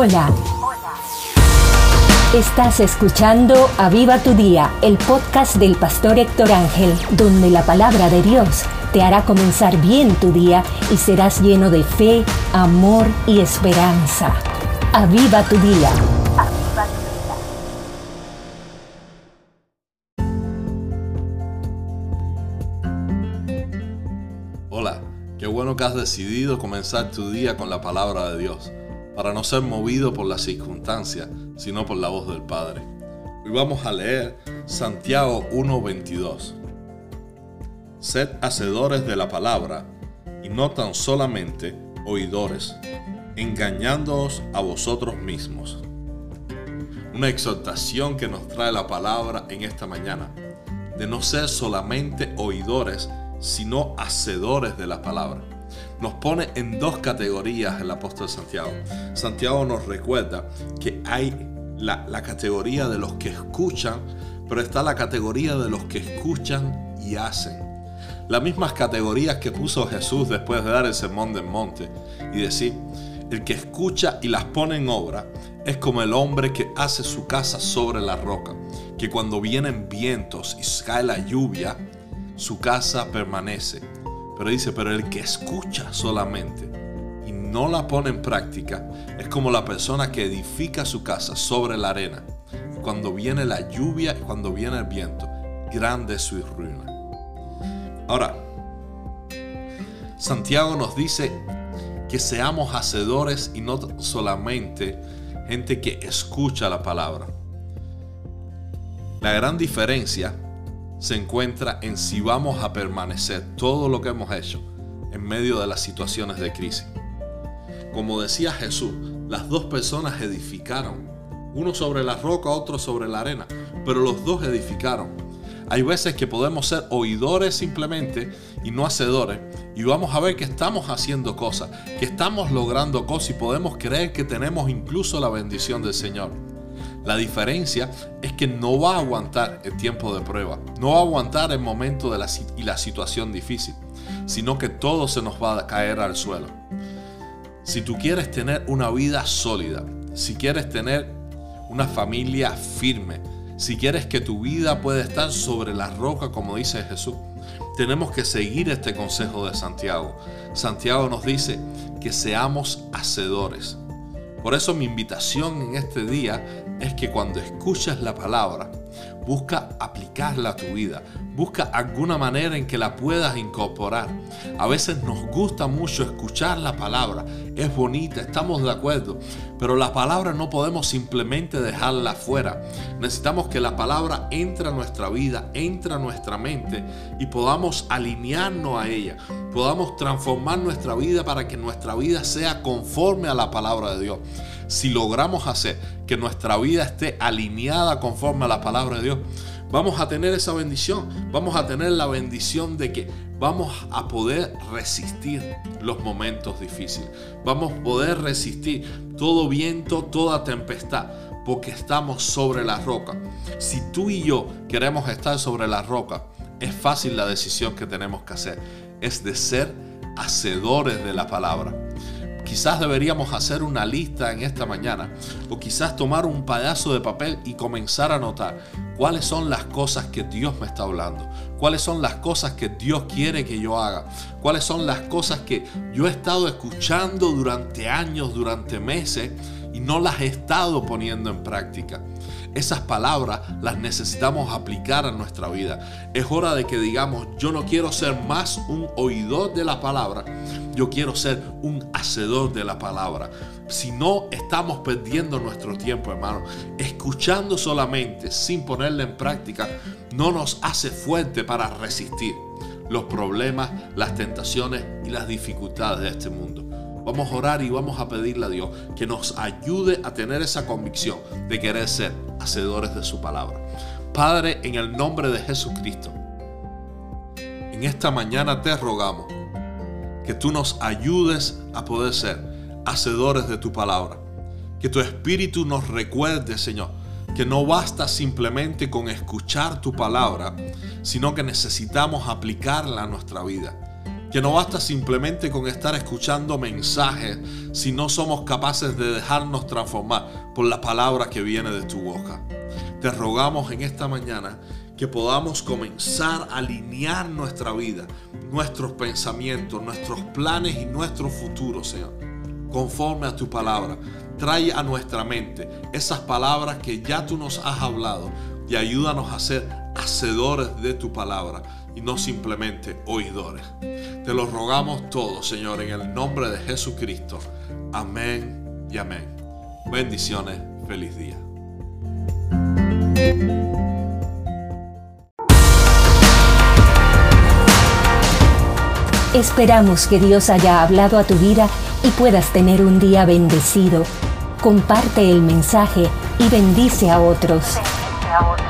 Hola. Estás escuchando Aviva tu Día, el podcast del pastor Héctor Ángel, donde la palabra de Dios te hará comenzar bien tu día y serás lleno de fe, amor y esperanza. Aviva tu Día. Hola, qué bueno que has decidido comenzar tu día con la palabra de Dios para no ser movido por las circunstancias, sino por la voz del Padre. Hoy vamos a leer Santiago 1:22. Sed hacedores de la palabra y no tan solamente oidores, engañándoos a vosotros mismos. Una exhortación que nos trae la palabra en esta mañana, de no ser solamente oidores, sino hacedores de la palabra nos pone en dos categorías el apóstol Santiago. Santiago nos recuerda que hay la, categoría de los que escuchan, pero está la categoría de los que escuchan y hacen. Las mismas categorías que puso Jesús después de dar el sermón del monte y decir, el que escucha y las pone en obra es como el hombre que hace su casa sobre la roca, que cuando vienen vientos y cae la lluvia, su casa permanece pero dice, pero el que escucha solamente y no la pone en práctica es como la persona que edifica su casa sobre la arena. cuando viene la lluvia y cuando viene el viento, grande es su ruina. Ahora, Santiago nos dice que seamos hacedores y no solamente gente que escucha la palabra. La gran diferencia se encuentra en si vamos a permanecer todo lo que hemos hecho en medio de las situaciones de crisis. Como decía Jesús, las dos personas edificaron, uno sobre la roca, otro sobre la arena, pero los dos edificaron. Hay veces que podemos ser oidores simplemente y no hacedores y vamos a ver que estamos haciendo cosas, que estamos logrando cosas y podemos creer que tenemos incluso la bendición del Señor. La diferencia es que no va a aguantar el tiempo de prueba, no va a aguantar el momento de la, y la situación difícil, sino que todo se nos va a caer al suelo. Si tú quieres tener una vida sólida, si quieres tener una familia firme, si quieres que tu vida pueda estar sobre la roca como dice Jesús, tenemos que seguir este consejo de Santiago. Santiago nos dice que seamos hacedores. Por eso mi invitación en este día es que cuando escuches la palabra, busca aplicarla a tu vida, busca alguna manera en que la puedas incorporar. A veces nos gusta mucho escuchar la palabra, es bonita, estamos de acuerdo, pero la palabra no podemos simplemente dejarla fuera. Necesitamos que la palabra entre a nuestra vida, entre a nuestra mente y podamos alinearnos a ella, podamos transformar nuestra vida para que nuestra vida sea conforme a la palabra de Dios si logramos hacer que nuestra vida esté alineada conforme a la palabra de Dios, vamos a tener esa bendición. Vamos a tener la bendición de que vamos a poder resistir los momentos difíciles. Vamos a poder resistir todo viento, toda tempestad, porque estamos sobre la roca. Si tú y yo queremos estar sobre la roca, es fácil la decisión que tenemos que hacer. Es de ser hacedores de la palabra. Quizás deberíamos hacer una lista en esta mañana o quizás tomar un pedazo de papel y comenzar a notar cuáles son las cosas que Dios me está hablando, cuáles son las cosas que Dios quiere que yo haga, cuáles son las cosas que yo he estado escuchando durante años, durante meses y no las he estado poniendo en práctica. Esas palabras las necesitamos aplicar a nuestra vida. Es hora de que digamos, yo no quiero ser más un oidor de la palabra, yo quiero ser un hacedor de la palabra. Si no, estamos perdiendo nuestro tiempo, hermano. Escuchando solamente, sin ponerla en práctica, no nos hace fuerte para resistir los problemas, las tentaciones y las dificultades de este mundo. Vamos a orar y vamos a pedirle a Dios que nos ayude a tener esa convicción de querer ser hacedores de su palabra. Padre, en el nombre de Jesucristo, en esta mañana te rogamos que tú nos ayudes a poder ser hacedores de tu palabra. Que tu espíritu nos recuerde, Señor, que no basta simplemente con escuchar tu palabra, sino que necesitamos aplicarla a nuestra vida. Que no basta simplemente con estar escuchando mensajes si no somos capaces de dejarnos transformar por la palabra que viene de tu boca. Te rogamos en esta mañana que podamos comenzar a alinear nuestra vida, nuestros pensamientos, nuestros planes y nuestro futuro, Señor, conforme a tu palabra. Trae a nuestra mente esas palabras que ya tú nos has hablado y ayúdanos a ser hacedores de tu palabra y no simplemente oidores. Te lo rogamos todos, Señor, en el nombre de Jesucristo. Amén y amén. Bendiciones, feliz día. Esperamos que Dios haya hablado a tu vida y puedas tener un día bendecido. Comparte el mensaje y bendice a otros. Bendice a otros.